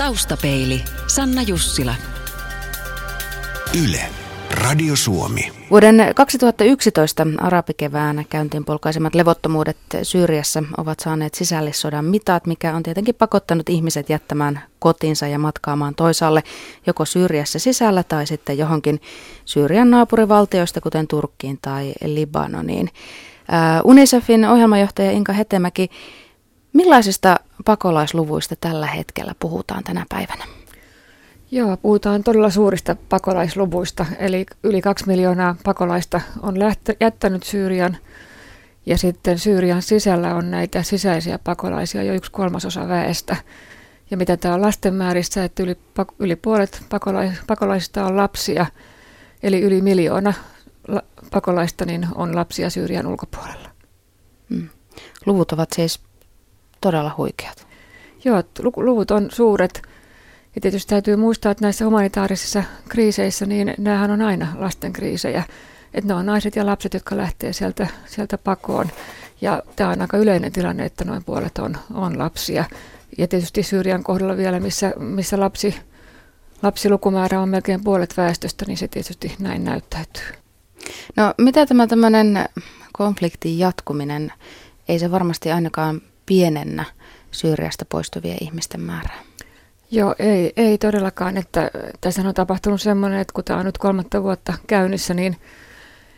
Taustapeili. Sanna Jussila. Yle. Radio Suomi. Vuoden 2011 arabikevään käyntiin polkaisemat levottomuudet Syyriassa ovat saaneet sisällissodan mitat, mikä on tietenkin pakottanut ihmiset jättämään kotinsa ja matkaamaan toisaalle joko Syyriassa sisällä tai sitten johonkin Syyrian naapurivaltioista, kuten Turkkiin tai Libanoniin. UNICEFin ohjelmajohtaja Inka Hetemäki, millaisista pakolaisluvuista tällä hetkellä puhutaan tänä päivänä? Joo, puhutaan todella suurista pakolaisluvuista, eli yli kaksi miljoonaa pakolaista on lähtö, jättänyt Syyrian, ja sitten Syyrian sisällä on näitä sisäisiä pakolaisia jo yksi kolmasosa väestä. Ja mitä tämä on lasten määrissä, että yli, yli puolet pakolais, pakolaisista on lapsia, eli yli miljoona la, pakolaista niin on lapsia Syyrian ulkopuolella. Hmm. Luvut ovat siis todella huikeat. Joo, luvut on suuret. Ja tietysti täytyy muistaa, että näissä humanitaarisissa kriiseissä, niin nämähän on aina lasten kriisejä. Että ne on naiset ja lapset, jotka lähtee sieltä, sieltä pakoon. Ja tämä on aika yleinen tilanne, että noin puolet on, on lapsia. Ja tietysti Syyrian kohdalla vielä, missä, missä lapsi, lapsilukumäärä on melkein puolet väestöstä, niin se tietysti näin näyttäytyy. No mitä tämä tämmöinen konfliktin jatkuminen, ei se varmasti ainakaan pienennä Syyriasta poistuvien ihmisten määrää? Joo, ei, ei todellakaan. Että tässä on tapahtunut semmoinen, että kun tämä on nyt kolmatta vuotta käynnissä, niin,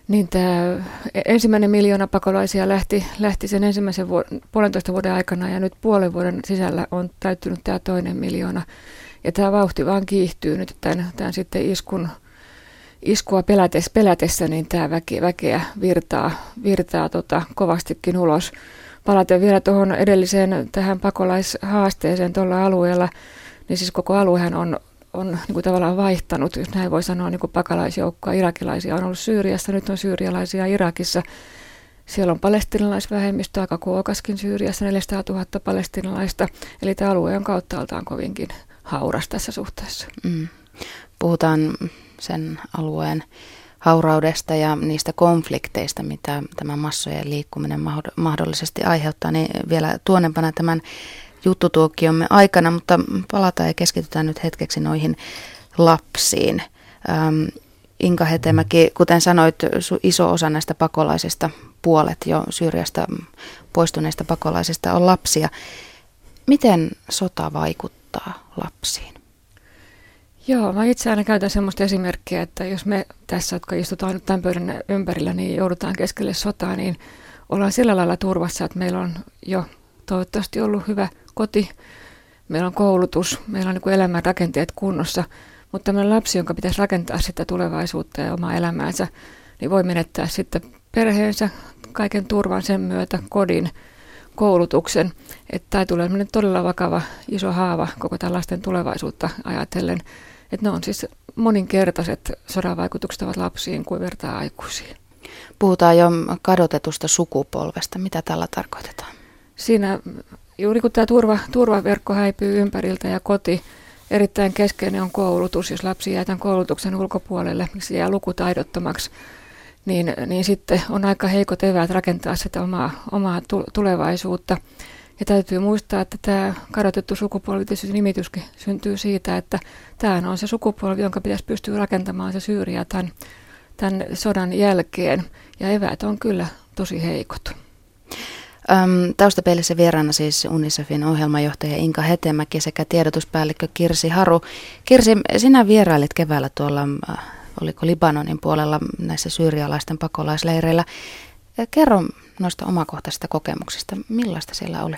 niin tämä ensimmäinen miljoona pakolaisia lähti, lähti sen ensimmäisen vuoden, puolentoista vuoden aikana ja nyt puolen vuoden sisällä on täyttynyt tämä toinen miljoona. Ja tämä vauhti vaan kiihtyy nyt tämän, tämän sitten iskun, iskua pelätessä, pelätessä niin tämä väke, väkeä virtaa, virtaa tota, kovastikin ulos. Palaten vielä tuohon edelliseen tähän pakolaishaasteeseen tuolla alueella, niin siis koko aluehan on, on niin kuin tavallaan vaihtanut, jos näin voi sanoa, niin kuin pakolaisjoukkoa. Irakilaisia on ollut Syyriassa, nyt on syyrialaisia Irakissa. Siellä on palestinalaisvähemmistö aika kuokaskin Syyriassa, 400 000 palestinalaista. Eli tämä alue on kauttaaltaan kovinkin hauras tässä suhteessa. Mm. Puhutaan sen alueen hauraudesta ja niistä konflikteista, mitä tämä massojen liikkuminen mahdollisesti aiheuttaa, niin vielä tuonempana tämän juttutuokiomme aikana, mutta palataan ja keskitytään nyt hetkeksi noihin lapsiin. Ähm, Inka Hetemäki, kuten sanoit, iso osa näistä pakolaisista, puolet jo Syyriasta poistuneista pakolaisista on lapsia. Miten sota vaikuttaa lapsiin? Joo, mä itse aina käytän sellaista esimerkkiä, että jos me tässä, jotka istutaan nyt tämän pöydän ympärillä, niin joudutaan keskelle sotaa, niin ollaan sillä lailla turvassa, että meillä on jo toivottavasti ollut hyvä koti, meillä on koulutus, meillä on niin elämän rakenteet kunnossa, mutta tämmöinen lapsi, jonka pitäisi rakentaa sitä tulevaisuutta ja omaa elämäänsä, niin voi menettää sitten perheensä, kaiken turvan sen myötä, kodin, koulutuksen. Että tämä tulee todella vakava iso haava koko tällaisten tulevaisuutta ajatellen. Että ne on siis moninkertaiset sodan vaikutukset ovat lapsiin kuin vertaa aikuisiin. Puhutaan jo kadotetusta sukupolvesta. Mitä tällä tarkoitetaan? Siinä juuri kun tämä turva, turvaverkko häipyy ympäriltä ja koti, erittäin keskeinen on koulutus. Jos lapsi jää tämän koulutuksen ulkopuolelle, niin se jää lukutaidottomaksi, niin, niin sitten on aika heikot eväät rakentaa sitä omaa, omaa tulevaisuutta. Ja täytyy muistaa, että tämä kadotettu sukupolvi, nimityskin syntyy siitä, että tämä on se sukupolvi, jonka pitäisi pystyä rakentamaan se Syyriä tämän, tämän sodan jälkeen. Ja eväät on kyllä tosi heikot. Öm, taustapeilissä vieraana siis UNICEFin ohjelmajohtaja Inka Hetemäki sekä tiedotuspäällikkö Kirsi Haru. Kirsi, sinä vierailit keväällä tuolla, äh, oliko Libanonin puolella näissä syyrialaisten pakolaisleireillä. Kerro noista omakohtaisista kokemuksista, millaista siellä oli?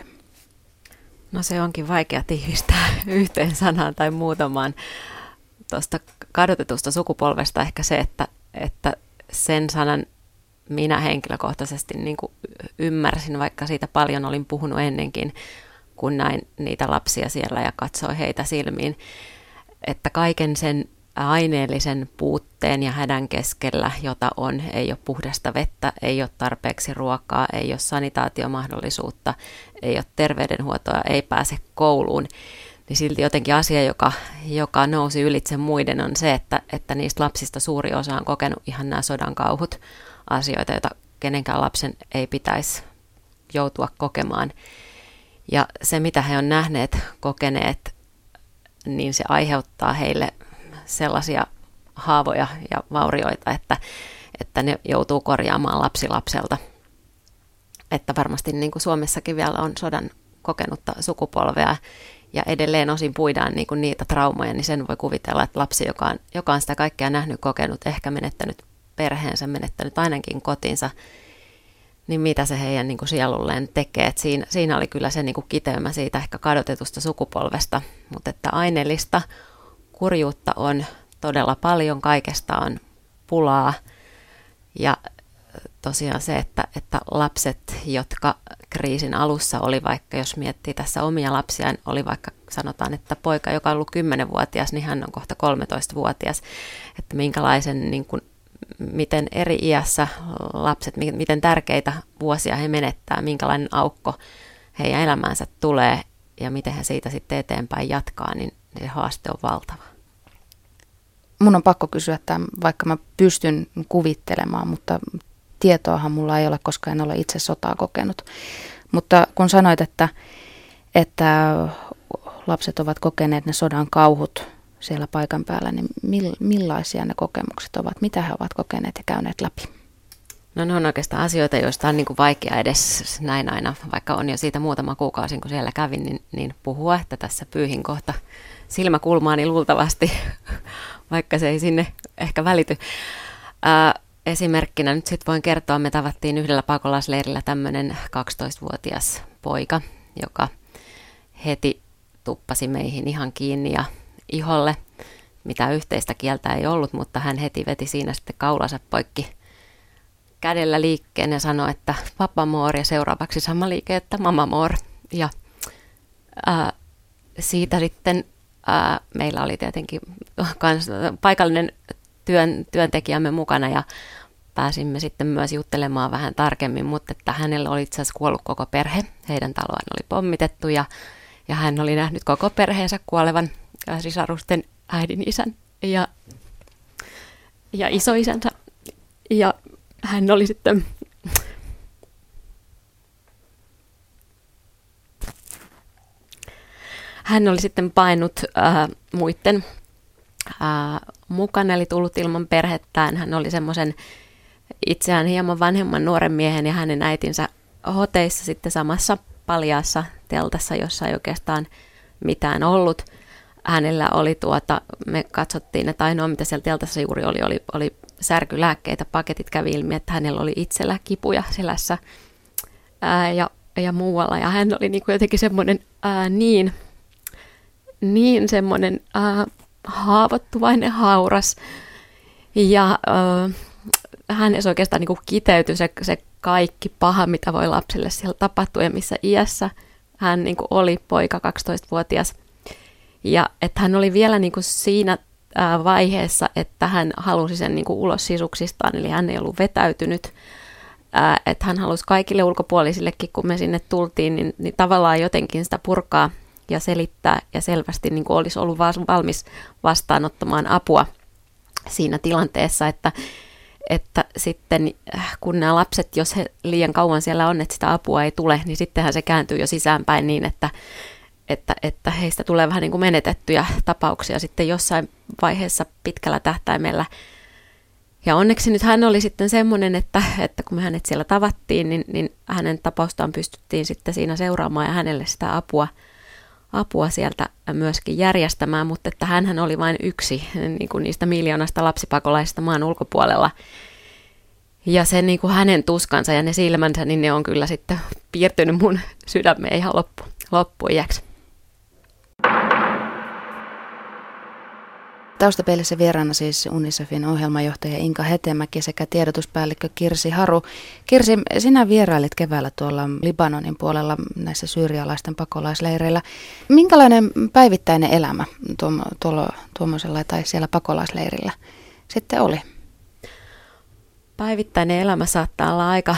No se onkin vaikea tiivistää yhteen sanaan tai muutamaan tuosta kadotetusta sukupolvesta ehkä se, että, että sen sanan minä henkilökohtaisesti niin kuin ymmärsin, vaikka siitä paljon olin puhunut ennenkin, kun näin niitä lapsia siellä ja katsoi heitä silmiin, että kaiken sen aineellisen puutteen ja hädän keskellä, jota on, ei ole puhdasta vettä, ei ole tarpeeksi ruokaa, ei ole sanitaatiomahdollisuutta, ei ole terveydenhuoltoa, ei pääse kouluun, niin silti jotenkin asia, joka, joka nousi ylitse muiden, on se, että, että niistä lapsista suuri osa on kokenut ihan nämä sodan kauhut asioita, joita kenenkään lapsen ei pitäisi joutua kokemaan. Ja se, mitä he on nähneet, kokeneet, niin se aiheuttaa heille sellaisia haavoja ja vaurioita, että, että ne joutuu korjaamaan lapsilapselta. Että varmasti niin kuin Suomessakin vielä on sodan kokenutta sukupolvea ja edelleen osin puidaan niin kuin niitä traumoja, niin sen voi kuvitella, että lapsi, joka on, joka on sitä kaikkea nähnyt, kokenut, ehkä menettänyt perheensä, menettänyt ainakin kotinsa, niin mitä se heidän niin kuin sielulleen tekee. Et siinä, siinä oli kyllä se niin kuin kiteymä siitä ehkä kadotetusta sukupolvesta, mutta että aineellista kurjuutta on todella paljon, kaikesta on pulaa. Ja tosiaan se, että, että lapset, jotka kriisin alussa oli vaikka, jos miettii tässä omia lapsiaan, oli vaikka sanotaan, että poika, joka on ollut 10-vuotias, niin hän on kohta 13-vuotias, että minkälaisen, niin kuin, miten eri iässä lapset, miten tärkeitä vuosia he menettää, minkälainen aukko heidän elämäänsä tulee ja miten he siitä sitten eteenpäin jatkaa, niin se haaste on valtava. Mun on pakko kysyä tämän, vaikka mä pystyn kuvittelemaan, mutta tietoahan mulla ei ole, koska en ole itse sotaa kokenut. Mutta kun sanoit, että, että lapset ovat kokeneet ne sodan kauhut siellä paikan päällä, niin millaisia ne kokemukset ovat? Mitä he ovat kokeneet ja käyneet läpi? No ne on oikeastaan asioita, joista on niin kuin vaikea edes näin aina, vaikka on jo siitä muutama kuukausi, kun siellä kävin, niin, niin puhua, että tässä pyyhin kohta silmäkulmaani luultavasti, vaikka se ei sinne ehkä välity. Ää, esimerkkinä nyt sitten voin kertoa, me tavattiin yhdellä pakolaisleirillä tämmöinen 12-vuotias poika, joka heti tuppasi meihin ihan kiinni ja iholle. Mitä yhteistä kieltä ei ollut, mutta hän heti veti siinä sitten kaulansa poikki kädellä liikkeen ja sanoi, että papa moor ja seuraavaksi sama liike, että mama moor. Ja ää, siitä sitten ää, meillä oli tietenkin kans, paikallinen työn, työntekijämme mukana ja pääsimme sitten myös juttelemaan vähän tarkemmin, mutta että hänellä oli itse asiassa kuollut koko perhe. Heidän taloaan oli pommitettu ja, ja hän oli nähnyt koko perheensä kuolevan sisarusten äidin isän ja, ja isoisänsä. Ja hän oli sitten hän oli sitten painut äh, muiden äh, mukana, eli tullut ilman perhettään. Hän oli semmoisen itseään hieman vanhemman nuoren miehen ja hänen äitinsä hoteissa sitten samassa paljaassa teltassa, jossa ei oikeastaan mitään ollut. Hänellä oli tuota, me katsottiin, että ainoa mitä siellä teltassa juuri oli, oli, oli särkylääkkeitä, paketit kävi ilmi, että hänellä oli itsellä kipuja selässä ää, ja, ja muualla. Ja hän oli niin kuin jotenkin semmoinen ää, niin, niin semmoinen ää, haavoittuvainen, hauras. Ja ää, hänessä oikeastaan niin kuin kiteytyi se, se kaikki paha, mitä voi lapselle siellä tapahtua ja missä iässä hän niin kuin oli poika 12-vuotias. Ja että hän oli vielä niin kuin siinä vaiheessa, että hän halusi sen niin kuin ulos sisuksistaan, eli hän ei ollut vetäytynyt. että hän halusi kaikille ulkopuolisillekin, kun me sinne tultiin, niin, niin tavallaan jotenkin sitä purkaa ja selittää ja selvästi niin kuin olisi ollut valmis vastaanottamaan apua siinä tilanteessa, että, että sitten äh, kun nämä lapset, jos he liian kauan siellä on, että sitä apua ei tule, niin sittenhän se kääntyy jo sisäänpäin niin, että, että, että heistä tulee vähän niin kuin menetettyjä tapauksia sitten jossain vaiheessa pitkällä tähtäimellä. Ja onneksi nyt hän oli sitten semmoinen, että, että kun me hänet siellä tavattiin, niin, niin hänen tapaustaan pystyttiin sitten siinä seuraamaan ja hänelle sitä apua – apua sieltä myöskin järjestämään, mutta että hän oli vain yksi niin kuin niistä miljoonasta lapsipakolaisista maan ulkopuolella. Ja se niin kuin hänen tuskansa ja ne silmänsä, niin ne on kyllä sitten piirtynyt mun sydämeen ihan loppu, loppuiäksi. Taustapeilissä vieraana siis UNICEFin ohjelmajohtaja Inka Hetemäki sekä tiedotuspäällikkö Kirsi Haru. Kirsi, sinä vierailit keväällä tuolla Libanonin puolella näissä syyrialaisten pakolaisleireillä. Minkälainen päivittäinen elämä tuolla, tuommoisella tai siellä pakolaisleirillä sitten oli? Päivittäinen elämä saattaa olla aika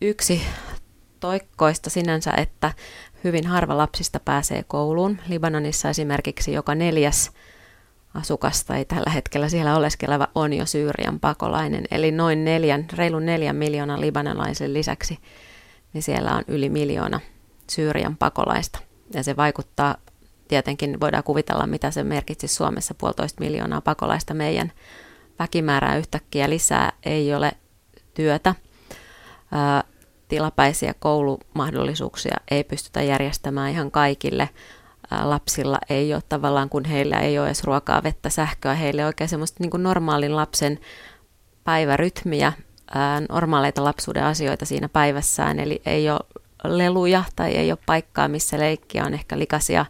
yksi toikkoista sinänsä, että hyvin harva lapsista pääsee kouluun. Libanonissa esimerkiksi joka neljäs asukasta ei tällä hetkellä siellä oleskeleva on jo Syyrian pakolainen. Eli noin neljän, reilun neljän miljoonan libanalaisen lisäksi, niin siellä on yli miljoona Syyrian pakolaista. Ja se vaikuttaa tietenkin voidaan kuvitella, mitä se merkitsisi Suomessa puolitoista miljoonaa pakolaista meidän väkimäärää yhtäkkiä lisää, ei ole työtä. Tilapäisiä koulumahdollisuuksia ei pystytä järjestämään ihan kaikille. Lapsilla ei ole tavallaan, kun heillä ei ole edes ruokaa, vettä, sähköä, heille oikein semmoista niin kuin normaalin lapsen päivärytmiä, normaaleita lapsuuden asioita siinä päivässään, eli ei ole leluja tai ei ole paikkaa, missä leikkiä on ehkä likaisia,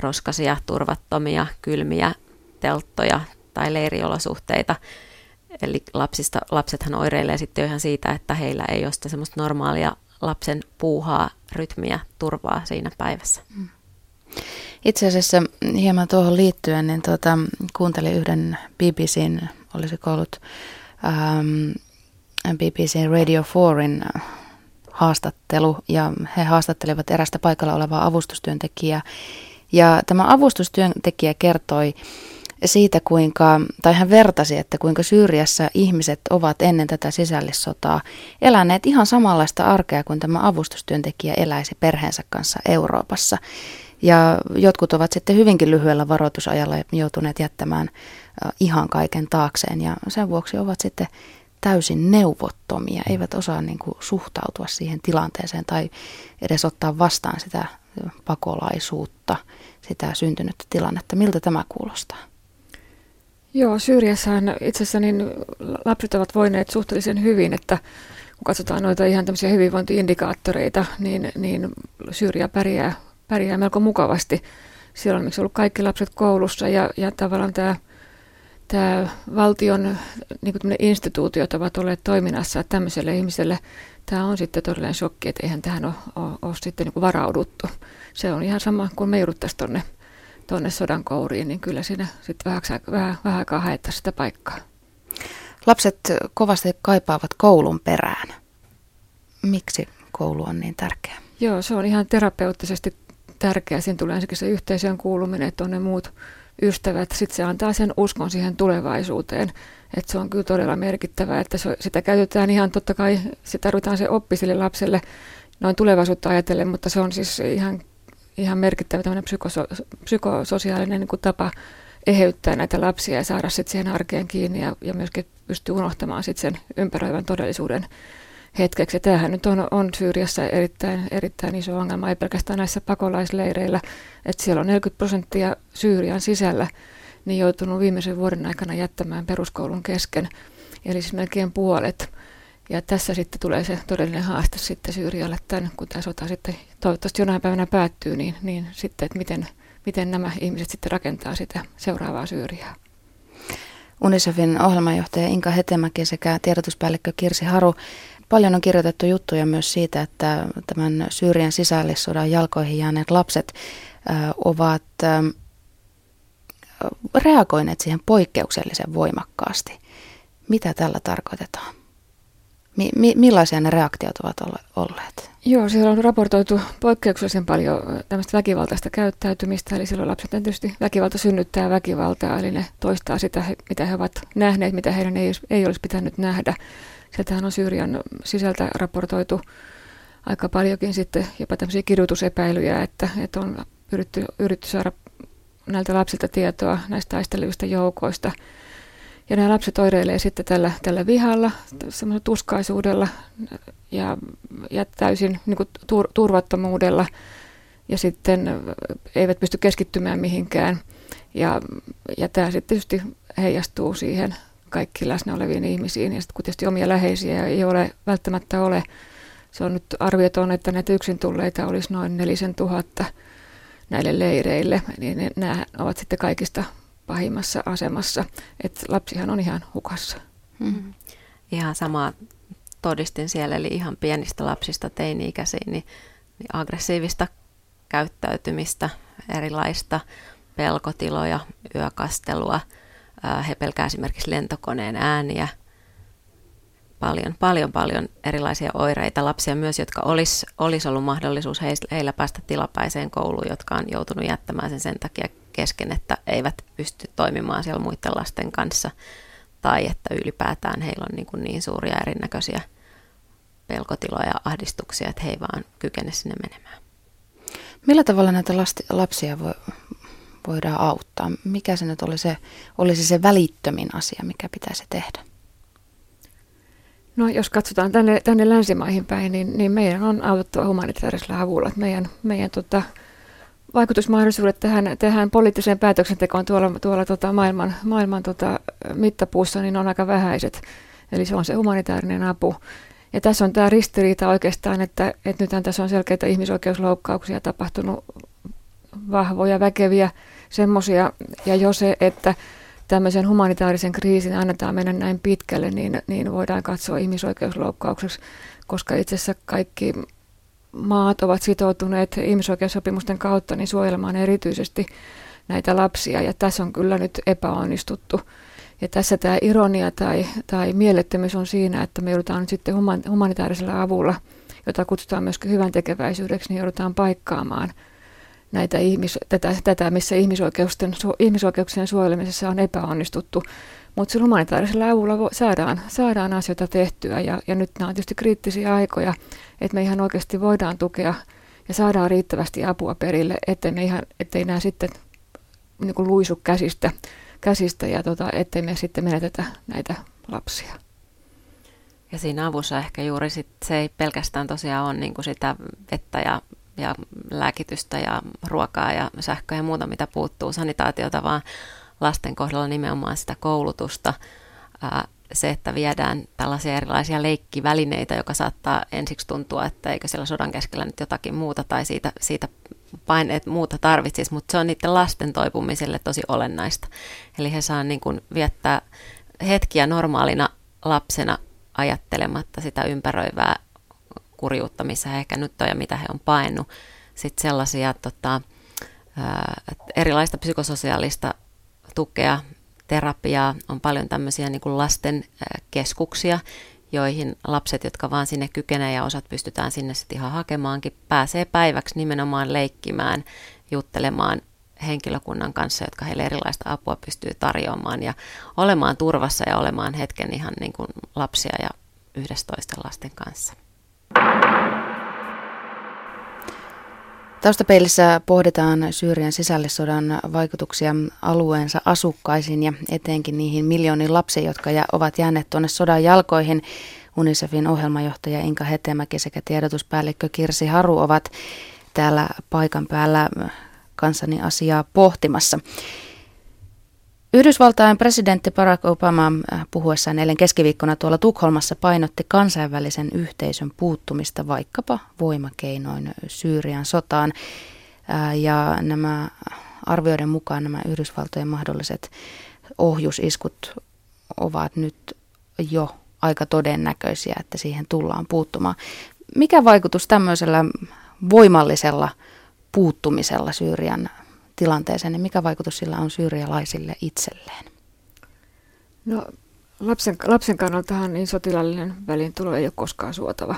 roskasia, turvattomia, kylmiä telttoja tai leiriolosuhteita. Eli lapsista, lapsethan oireilee sitten ihan siitä, että heillä ei ole sitä semmoista normaalia lapsen puuhaa, rytmiä, turvaa siinä päivässä. Mm. Itse asiassa hieman tuohon liittyen, niin tuota, kuuntelin yhden BBCn, olisi ollut ähm, BBC Radio 4in haastattelu ja he haastattelivat erästä paikalla olevaa avustustyöntekijää. Ja tämä avustustyöntekijä kertoi siitä, kuinka, tai hän vertasi, että kuinka Syyriassa ihmiset ovat ennen tätä sisällissotaa eläneet ihan samanlaista arkea kuin tämä avustustyöntekijä eläisi perheensä kanssa Euroopassa. Ja jotkut ovat sitten hyvinkin lyhyellä varoitusajalla joutuneet jättämään ihan kaiken taakseen ja sen vuoksi ovat sitten täysin neuvottomia, eivät osaa niin kuin suhtautua siihen tilanteeseen tai edes ottaa vastaan sitä pakolaisuutta, sitä syntynyttä tilannetta. Miltä tämä kuulostaa? Joo, Syyriassahan itse asiassa niin lapset ovat voineet suhteellisen hyvin, että kun katsotaan noita ihan tämmöisiä hyvinvointiindikaattoreita, niin, niin Syyria pärjää, pärjää melko mukavasti. Siellä on ollut kaikki lapset koulussa ja, ja tavallaan tämä tämä valtion niin kuin instituutiot ovat olleet toiminnassa että tämmöiselle ihmiselle. Tämä on sitten todellinen shokki, että eihän tähän ole, ole, ole sitten niin varauduttu. Se on ihan sama kuin me jouduttaisiin tuonne tonne sodan kouriin, niin kyllä siinä sitten vähän, vähän, vähän aikaa haettaisiin sitä paikkaa. Lapset kovasti kaipaavat koulun perään. Miksi koulu on niin tärkeä? Joo, se on ihan terapeuttisesti tärkeä. Siinä tulee ensinnäkin se yhteisöön kuuluminen, että on ne muut ystävät, sitten se antaa sen uskon siihen tulevaisuuteen. Että se on kyllä todella merkittävää, että se, sitä käytetään ihan totta kai, sitä tarvitaan se oppi sille lapselle noin tulevaisuutta ajatellen, mutta se on siis ihan, ihan merkittävä tämmöinen psykoso, psykososiaalinen niin kuin tapa eheyttää näitä lapsia ja saada sitten siihen arkeen kiinni ja, ja myöskin pystyy unohtamaan sitten sen ympäröivän todellisuuden hetkeksi. Tämähän nyt on, on Syyriassa erittäin, erittäin iso ongelma, ei pelkästään näissä pakolaisleireillä, että siellä on 40 prosenttia Syyrian sisällä niin joutunut viimeisen vuoden aikana jättämään peruskoulun kesken, eli siis melkein puolet. Ja tässä sitten tulee se todellinen haaste sitten Syyrialle, tämän, kun tämä sota sitten toivottavasti jonain päivänä päättyy, niin, niin sitten, että miten, miten nämä ihmiset sitten rakentaa sitä seuraavaa Syyriaa. UNICEFin ohjelmanjohtaja Inka Hetemäki sekä tiedotuspäällikkö Kirsi Haru Paljon on kirjoitettu juttuja myös siitä, että tämän Syyrian sisällissodan jalkoihin jääneet lapset ovat reagoineet siihen poikkeuksellisen voimakkaasti. Mitä tällä tarkoitetaan? Mi- mi- millaisia ne reaktiot ovat olleet? Joo, siellä on raportoitu poikkeuksellisen paljon tämmöistä väkivaltaista käyttäytymistä, eli silloin lapset tietysti väkivalta synnyttää väkivaltaa, eli ne toistaa sitä, mitä he ovat nähneet, mitä heidän ei, ei olisi pitänyt nähdä. Sieltähän on Syyrian sisältä raportoitu aika paljonkin sitten jopa tämmöisiä kirjoitusepäilyjä, että, että on yritetty, yritetty saada näiltä lapsilta tietoa näistä taistelevista joukoista. Ja nämä lapset oireilee sitten tällä, tällä vihalla, semmoisella tuskaisuudella ja, ja täysin niin kuin tur, turvattomuudella ja sitten eivät pysty keskittymään mihinkään. Ja, ja tämä sitten tietysti heijastuu siihen kaikki läsnä oleviin ihmisiin. Ja sitten kun tietysti omia läheisiä ei ole, välttämättä ole, se on nyt arviot on, että näitä yksin tulleita olisi noin nelisen tuhatta näille leireille, niin nämä ovat sitten kaikista pahimmassa asemassa. Että lapsihan on ihan hukassa. Mm. Ihan sama todistin siellä, eli ihan pienistä lapsista teini-ikäisiin, niin, niin aggressiivista käyttäytymistä, erilaista pelkotiloja, yökastelua – he pelkää esimerkiksi lentokoneen ääniä, paljon, paljon, paljon erilaisia oireita. Lapsia myös, jotka olisi olis ollut mahdollisuus heillä päästä tilapäiseen kouluun, jotka on joutunut jättämään sen sen takia kesken, että eivät pysty toimimaan siellä muiden lasten kanssa. Tai että ylipäätään heillä on niin, kuin niin suuria erinäköisiä pelkotiloja ja ahdistuksia, että he ei vaan kykene sinne menemään. Millä tavalla näitä lasti, lapsia voi, voidaan auttaa? Mikä se nyt oli se, olisi se välittömin asia, mikä pitäisi tehdä? No jos katsotaan tänne, tänne länsimaihin päin, niin, niin meidän on autettava humanitaarisella avulla. Meidän, meidän tota, vaikutusmahdollisuudet tähän, tähän poliittiseen päätöksentekoon tuolla, tuolla tota maailman, maailman tota mittapuussa niin on aika vähäiset. Eli se on se humanitaarinen apu. Ja tässä on tämä ristiriita oikeastaan, että, että nythän tässä on selkeitä ihmisoikeusloukkauksia tapahtunut, vahvoja, väkeviä semmoisia. Ja jo se, että tämmöisen humanitaarisen kriisin annetaan mennä näin pitkälle, niin, niin voidaan katsoa ihmisoikeusloukkaukseksi, koska itse asiassa kaikki maat ovat sitoutuneet ihmisoikeussopimusten kautta niin suojelemaan erityisesti näitä lapsia, ja tässä on kyllä nyt epäonnistuttu. Ja tässä tämä ironia tai, tai mielettömyys on siinä, että me joudutaan nyt sitten humanitaarisella avulla, jota kutsutaan myöskin hyvän tekeväisyydeksi, niin joudutaan paikkaamaan näitä ihmis, tätä, tätä, missä ihmisoikeuksien, ihmisoikeuksien suojelemisessa on epäonnistuttu. Mutta sillä humanitaarisella avulla saadaan, saadaan asioita tehtyä ja, ja nyt nämä on tietysti kriittisiä aikoja, että me ihan oikeasti voidaan tukea ja saadaan riittävästi apua perille, ettei, me ihan, ettei nämä sitten niin kuin luisu käsistä, käsistä ja tota, ettei me sitten menetetä näitä lapsia. Ja siinä avussa ehkä juuri sit, se ei pelkästään tosiaan ole niin kuin sitä vettä ja, ja lääkitystä ja ruokaa ja sähköä ja muuta, mitä puuttuu, sanitaatiota, vaan lasten kohdalla nimenomaan sitä koulutusta, se, että viedään tällaisia erilaisia leikkivälineitä, joka saattaa ensiksi tuntua, että eikö siellä sodan keskellä nyt jotakin muuta tai siitä, siitä paineet muuta tarvitsisi, mutta se on niiden lasten toipumiselle tosi olennaista. Eli he saa niin viettää hetkiä normaalina lapsena ajattelematta sitä ympäröivää kurjuutta, missä he ehkä nyt on ja mitä he on painut. Sitten sellaisia tota, erilaista psykososiaalista tukea, terapiaa, on paljon tämmöisiä niin kuin lasten keskuksia, joihin lapset, jotka vaan sinne kykenee ja osat pystytään sinne sitten ihan hakemaankin, pääsee päiväksi nimenomaan leikkimään, juttelemaan henkilökunnan kanssa, jotka heille erilaista apua pystyy tarjoamaan ja olemaan turvassa ja olemaan hetken ihan niin kuin lapsia ja yhdessä toisten lasten kanssa. Taustapeilissä pohditaan Syyrian sisällissodan vaikutuksia alueensa asukkaisiin ja etenkin niihin miljooniin lapsiin, jotka ovat jääneet tuonne sodan jalkoihin. UNICEFin ohjelmajohtaja Inka Hetemäki sekä tiedotuspäällikkö Kirsi Haru ovat täällä paikan päällä kanssani asiaa pohtimassa. Yhdysvaltain presidentti Barack Obama äh, puhuessaan eilen keskiviikkona tuolla Tukholmassa painotti kansainvälisen yhteisön puuttumista vaikkapa voimakeinoin Syyrian sotaan. Äh, ja nämä arvioiden mukaan nämä Yhdysvaltojen mahdolliset ohjusiskut ovat nyt jo aika todennäköisiä, että siihen tullaan puuttumaan. Mikä vaikutus tämmöisellä voimallisella puuttumisella Syyrian tilanteeseen, niin mikä vaikutus sillä on syyrialaisille itselleen? No lapsen, lapsen kannaltahan niin sotilallinen väliintulo ei ole koskaan suotava.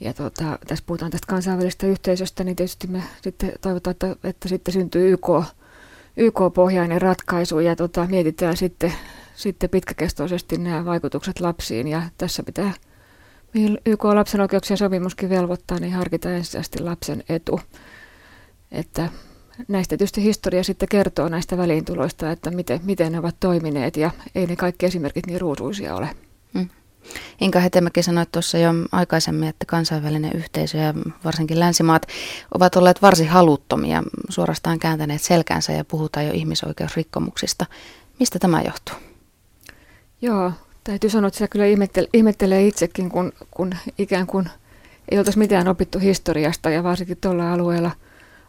Ja tota, tässä puhutaan tästä kansainvälisestä yhteisöstä, niin tietysti me sitten toivotaan, että, että sitten syntyy YK, YK-pohjainen ratkaisu ja tota, mietitään sitten, sitten pitkäkestoisesti nämä vaikutukset lapsiin. Ja tässä pitää, YK lapsen oikeuksien sopimuskin velvoittaa, niin harkita ensisijaisesti lapsen etu. Että näistä tietysti historia sitten kertoo näistä väliintuloista, että miten, miten ne ovat toimineet ja ei ne kaikki esimerkit niin ruusuisia ole. Mm. Inka Hetemäki sanoi tuossa jo aikaisemmin, että kansainvälinen yhteisö ja varsinkin länsimaat ovat olleet varsin haluttomia, suorastaan kääntäneet selkänsä ja puhutaan jo ihmisoikeusrikkomuksista. Mistä tämä johtuu? Joo, täytyy sanoa, että sitä kyllä ihmettelee, ihmettelee itsekin, kun, kun ikään kuin ei oltaisi mitään opittu historiasta ja varsinkin tuolla alueella –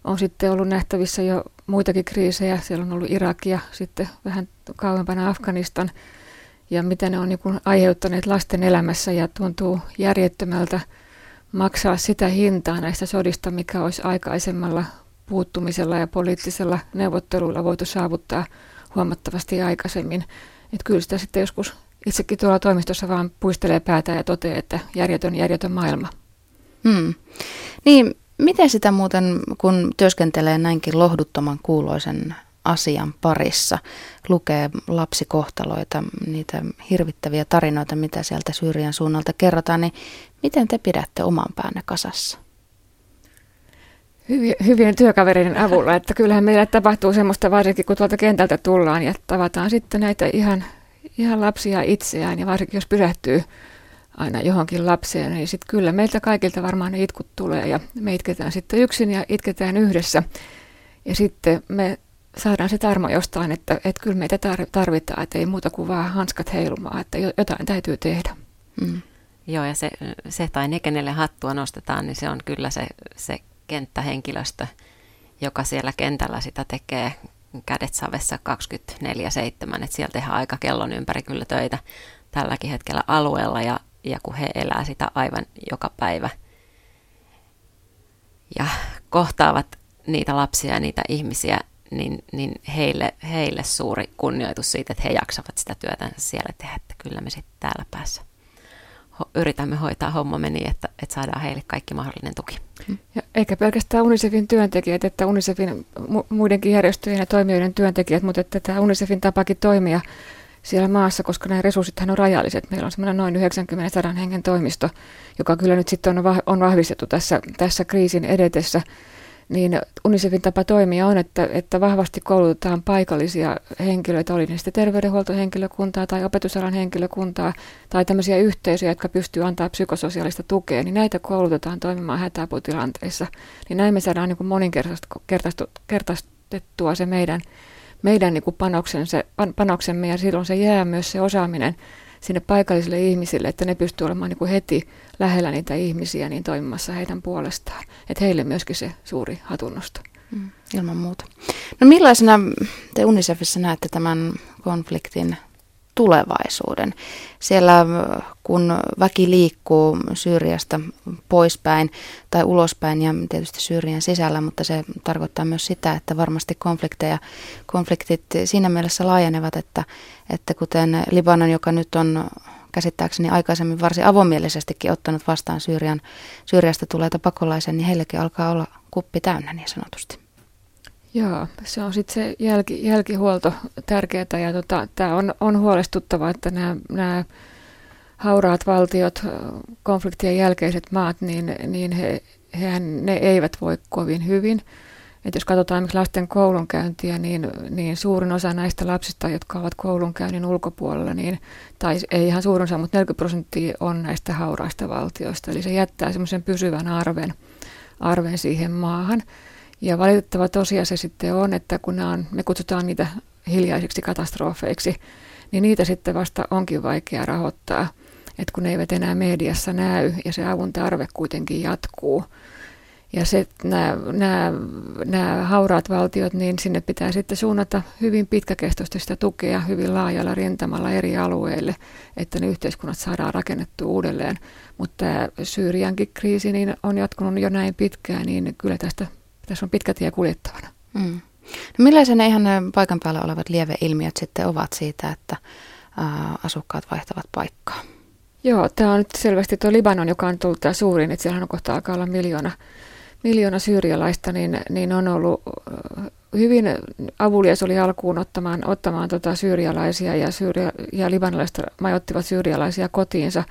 on sitten ollut nähtävissä jo muitakin kriisejä. Siellä on ollut Irak ja sitten vähän kauempana Afganistan. Ja mitä ne on niin aiheuttaneet lasten elämässä ja tuntuu järjettömältä maksaa sitä hintaa näistä sodista, mikä olisi aikaisemmalla puuttumisella ja poliittisella neuvotteluilla voitu saavuttaa huomattavasti aikaisemmin. Että kyllä sitä sitten joskus itsekin tuolla toimistossa vaan puistelee päätä ja toteaa, että järjetön, järjetön maailma. Hmm. Niin, Miten sitä muuten, kun työskentelee näinkin lohduttoman kuuloisen asian parissa, lukee lapsikohtaloita, niitä hirvittäviä tarinoita, mitä sieltä Syyrian suunnalta kerrotaan, niin miten te pidätte oman päänne kasassa? hyvien, työkavereiden avulla. Että kyllähän meillä tapahtuu semmoista varsinkin, kun tuolta kentältä tullaan ja tavataan sitten näitä ihan, ihan lapsia itseään. Ja varsinkin jos pysähtyy aina johonkin lapseen, niin sitten kyllä meiltä kaikilta varmaan ne itkut tulee ja me itketään sitten yksin ja itketään yhdessä. Ja sitten me saadaan se tarmo jostain, että, että kyllä meitä tarvitaan, että ei muuta kuin vaan hanskat heilumaan, että jotain täytyy tehdä. Mm. Joo, ja se, se tai ne, kenelle hattua nostetaan, niin se on kyllä se, se kenttähenkilöstö, joka siellä kentällä sitä tekee kädet savessa 24-7, että siellä tehdään aika kellon ympäri kyllä töitä tälläkin hetkellä alueella ja, ja kun he elää sitä aivan joka päivä ja kohtaavat niitä lapsia ja niitä ihmisiä, niin, niin heille, heille suuri kunnioitus siitä, että he jaksavat sitä työtä siellä tehdä, että kyllä me sitten täällä päässä yritämme hoitaa hommamme niin, että, että saadaan heille kaikki mahdollinen tuki. Ja eikä pelkästään UNICEFin työntekijät, että UNICEFin muidenkin järjestöjen ja toimijoiden työntekijät, mutta että tämä UNICEFin tapakin toimia siellä maassa, koska nämä resurssithan on rajalliset. Meillä on semmoinen noin 90 hengen toimisto, joka kyllä nyt sitten on, on vahvistettu tässä, tässä kriisin edetessä niin UNICEFin tapa toimia on, että, että vahvasti koulutetaan paikallisia henkilöitä, oli ne sitten terveydenhuoltohenkilökuntaa tai opetusalan henkilökuntaa tai tämmöisiä yhteisöjä, jotka pystyy antaa psykososiaalista tukea, niin näitä koulutetaan toimimaan hätäaputilanteissa. Niin näin me saadaan niin moninkertaistettua se meidän, meidän niin panoksen, se, panoksemme ja silloin se jää myös se osaaminen sinne paikallisille ihmisille, että ne pystyy olemaan niin kuin heti lähellä niitä ihmisiä niin toimimassa heidän puolestaan. Että heille myöskin se suuri hatunnosto. Mm, ilman muuta. No millaisena te Unicefissa näette tämän konfliktin tulevaisuuden. Siellä kun väki liikkuu Syyriasta poispäin tai ulospäin ja tietysti Syyrian sisällä, mutta se tarkoittaa myös sitä, että varmasti konflikteja, konfliktit siinä mielessä laajenevat, että, että kuten Libanon, joka nyt on käsittääkseni aikaisemmin varsin avomielisestikin ottanut vastaan Syyrian, Syyriasta tuleita pakolaisia, niin heillekin alkaa olla kuppi täynnä niin sanotusti. Joo, se on sitten se jälki, jälkihuolto tärkeää ja tota, tämä on, on huolestuttavaa, että nämä hauraat valtiot, konfliktien jälkeiset maat, niin, niin he, hehän, ne eivät voi kovin hyvin. Et jos katsotaan esimerkiksi lasten koulunkäyntiä, niin, niin suurin osa näistä lapsista, jotka ovat koulunkäynnin ulkopuolella, niin, tai ei ihan suurin osa, mutta 40 prosenttia on näistä hauraista valtioista. Eli se jättää semmoisen pysyvän arven, arven siihen maahan. Ja valitettava tosiasia sitten on, että kun on, me kutsutaan niitä hiljaisiksi katastrofeiksi, niin niitä sitten vasta onkin vaikea rahoittaa, että kun ne eivät enää mediassa näy ja se avun tarve kuitenkin jatkuu. Ja se, nämä, nämä, nämä hauraat valtiot, niin sinne pitää sitten suunnata hyvin pitkäkestoista sitä tukea hyvin laajalla rintamalla eri alueille, että ne yhteiskunnat saadaan rakennettua uudelleen. Mutta Syyriankin kriisi niin on jatkunut jo näin pitkään, niin kyllä tästä tässä on pitkä tie kuljettavana. Mm. No millaisia ne ihan ne paikan päällä olevat lieveilmiöt sitten ovat siitä, että ää, asukkaat vaihtavat paikkaa? Joo, tämä on nyt selvästi tuo Libanon, joka on tullut tämä suurin, että siellä on kohta alkaa olla miljoona, miljoona syyrialaista, niin, niin on ollut hyvin avulias oli alkuun ottamaan, ottamaan tota syyrialaisia ja, syyria, ja libanalaiset majoittivat syyrialaisia kotiinsa.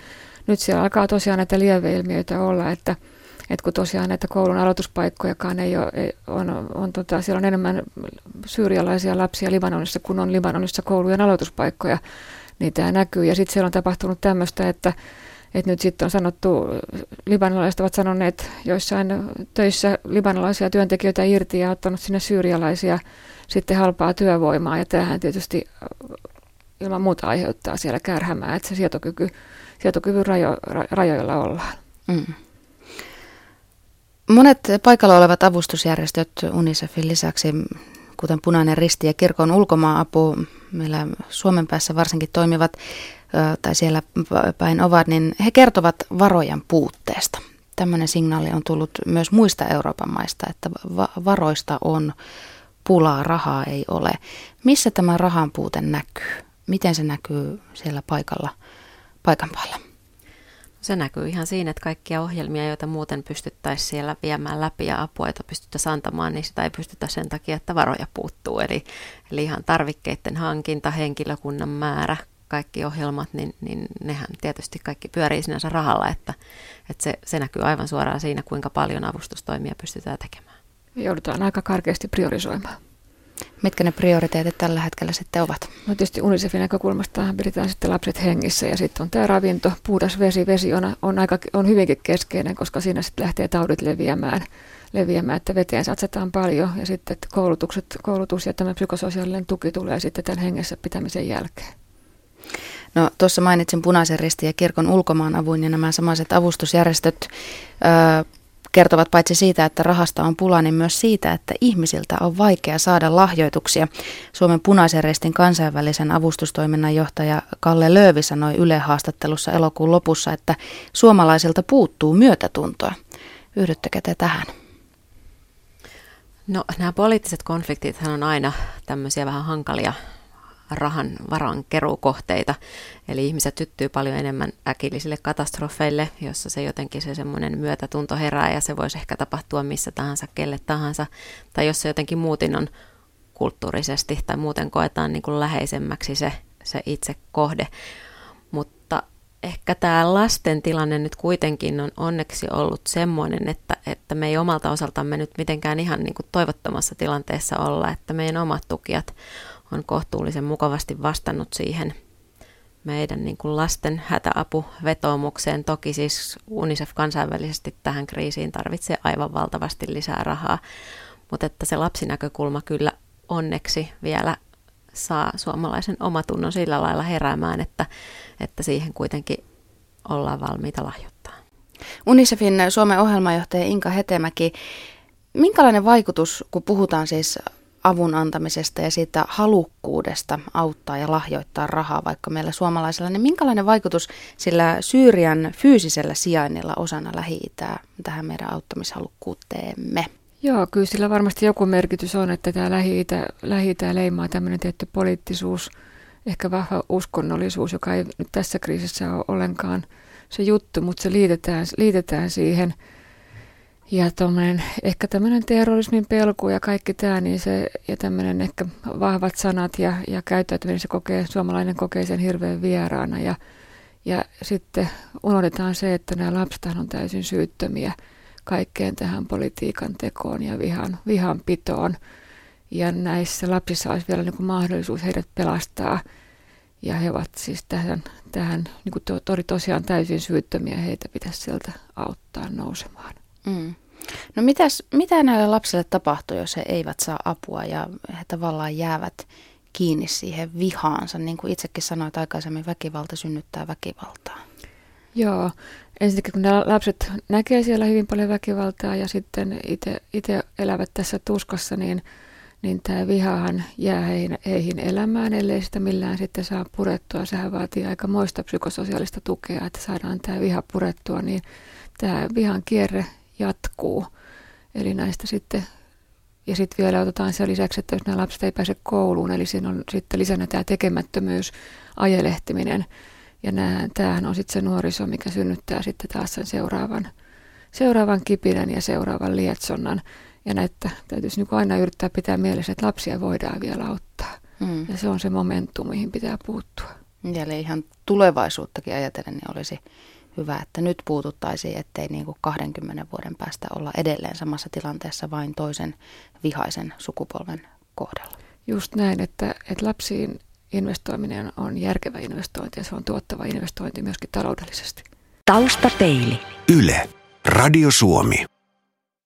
Nyt siellä alkaa tosiaan näitä lieveilmiöitä olla, että – et kun tosiaan näitä koulun aloituspaikkojakaan ei ole, ei, on, on tota, siellä on enemmän syyrialaisia lapsia Libanonissa kuin on Libanonissa koulujen aloituspaikkoja, niin tämä näkyy. Ja sitten siellä on tapahtunut tämmöistä, että, että nyt sitten on sanottu, libanalaiset ovat sanoneet joissain töissä libanalaisia työntekijöitä irti ja ottanut sinne syyrialaisia sitten halpaa työvoimaa. Ja tämähän tietysti ilman muuta aiheuttaa siellä kärhämää, että se sietokyky, sietokyvyn rajo, rajoilla ollaan. Mm. Monet paikalla olevat avustusjärjestöt UNICEFin lisäksi, kuten Punainen Risti ja Kirkon ulkomaanapu, meillä Suomen päässä varsinkin toimivat tai siellä päin ovat, niin he kertovat varojen puutteesta. Tämmöinen signaali on tullut myös muista Euroopan maista, että varoista on pulaa, rahaa ei ole. Missä tämä rahan puute näkyy? Miten se näkyy siellä paikalla, paikan päällä? Se näkyy ihan siinä, että kaikkia ohjelmia, joita muuten pystyttäisiin siellä viemään läpi ja apua, joita pystyttäisiin antamaan, niin sitä ei pystytä sen takia, että varoja puuttuu. Eli, eli ihan tarvikkeiden hankinta, henkilökunnan määrä, kaikki ohjelmat, niin, niin nehän tietysti kaikki pyörii sinänsä rahalla, että, että se, se näkyy aivan suoraan siinä, kuinka paljon avustustoimia pystytään tekemään. joudutaan aika karkeasti priorisoimaan. Mitkä ne prioriteetit tällä hetkellä sitten ovat? No tietysti UNICEFin näkökulmasta pidetään sitten lapset hengissä ja sitten on tämä ravinto, puhdas vesi. Vesi on, on, aika, on hyvinkin keskeinen, koska siinä sitten lähtee taudit leviämään, leviämään, että veteen satsataan paljon ja sitten että koulutukset, koulutus ja tämä psykososiaalinen tuki tulee sitten tämän hengessä pitämisen jälkeen. No tuossa mainitsin Punaisen ristin ja kirkon ulkomaanavun ja nämä samaiset avustusjärjestöt ö, kertovat paitsi siitä, että rahasta on pula, niin myös siitä, että ihmisiltä on vaikea saada lahjoituksia. Suomen punaisen ristin kansainvälisen avustustoiminnan johtaja Kalle Löövi sanoi Yle haastattelussa elokuun lopussa, että suomalaisilta puuttuu myötätuntoa. Yhdyttekö te tähän? No nämä poliittiset konfliktit on aina tämmöisiä vähän hankalia rahan varan keruukohteita. Eli ihmiset syttyy paljon enemmän äkillisille katastrofeille, jossa se jotenkin se semmoinen myötätunto herää ja se voisi ehkä tapahtua missä tahansa, kelle tahansa. Tai jos se jotenkin muutin on kulttuurisesti tai muuten koetaan niin kuin läheisemmäksi se, se itse kohde. Mutta ehkä tämä lasten tilanne nyt kuitenkin on onneksi ollut semmoinen, että, että me ei omalta osaltamme nyt mitenkään ihan niin kuin toivottomassa tilanteessa olla, että meidän omat tukijat on kohtuullisen mukavasti vastannut siihen meidän niin kuin lasten hätäapuvetoomukseen. Toki siis UNICEF kansainvälisesti tähän kriisiin tarvitsee aivan valtavasti lisää rahaa, mutta että se lapsinäkökulma kyllä onneksi vielä saa suomalaisen omatunnon sillä lailla heräämään, että, että siihen kuitenkin ollaan valmiita lahjoittaa. UNICEFin Suomen ohjelmajohtaja Inka Hetemäki, minkälainen vaikutus, kun puhutaan siis avun antamisesta ja siitä halukkuudesta auttaa ja lahjoittaa rahaa vaikka meillä suomalaisilla, niin minkälainen vaikutus sillä Syyrian fyysisellä sijainnilla osana lähi tähän meidän auttamishalukkuuteemme? Joo, kyllä sillä varmasti joku merkitys on, että tämä Lähi-Itä, lähi leimaa tämmöinen tietty poliittisuus, ehkä vahva uskonnollisuus, joka ei nyt tässä kriisissä ole ollenkaan se juttu, mutta se liitetään, liitetään siihen – ja ehkä tämmöinen terrorismin pelku ja kaikki tämä, niin se, ja tämmöinen ehkä vahvat sanat ja, ja käyttäytyminen, se kokee, suomalainen kokee sen hirveän vieraana. Ja, ja sitten unohdetaan se, että nämä lapset on täysin syyttömiä kaikkeen tähän politiikan tekoon ja vihan, vihan pitoon. Ja näissä lapsissa olisi vielä niin kuin mahdollisuus heidät pelastaa. Ja he ovat siis tähän, tähän niin kuin to, tosiaan täysin syyttömiä, heitä pitäisi sieltä auttaa nousemaan. Mm. No mitäs, mitä näille lapsille tapahtuu, jos he eivät saa apua ja he tavallaan jäävät kiinni siihen vihaansa? Niin kuin itsekin sanoit aikaisemmin, väkivalta synnyttää väkivaltaa. Joo, ensinnäkin kun nämä lapset näkee siellä hyvin paljon väkivaltaa ja sitten itse elävät tässä tuskassa, niin, niin tämä vihahan jää heihin, heihin elämään, ellei sitä millään sitten saa purettua. Sehän vaatii aika moista psykososiaalista tukea, että saadaan tämä viha purettua, niin tämä vihan kierre jatkuu. Eli näistä sitten, ja sitten vielä otetaan sen lisäksi, että jos nämä lapset ei pääse kouluun, eli siinä on sitten lisänä tämä tekemättömyys, ajelehtiminen, ja nämä, tämähän on sitten se nuoriso, mikä synnyttää sitten taas sen seuraavan, seuraavan kipinän ja seuraavan lietsonnan. Ja näitä täytyisi niin aina yrittää pitää mielessä, että lapsia voidaan vielä auttaa. Mm. Ja se on se momentum, mihin pitää puuttua. Eli ihan tulevaisuuttakin ajatellen, niin olisi hyvä, että nyt puututtaisiin, ettei niin kuin 20 vuoden päästä olla edelleen samassa tilanteessa vain toisen vihaisen sukupolven kohdalla. Just näin, että, että lapsiin investoiminen on järkevä investointi ja se on tuottava investointi myöskin taloudellisesti. Taustapeili. Yle. Radio Suomi.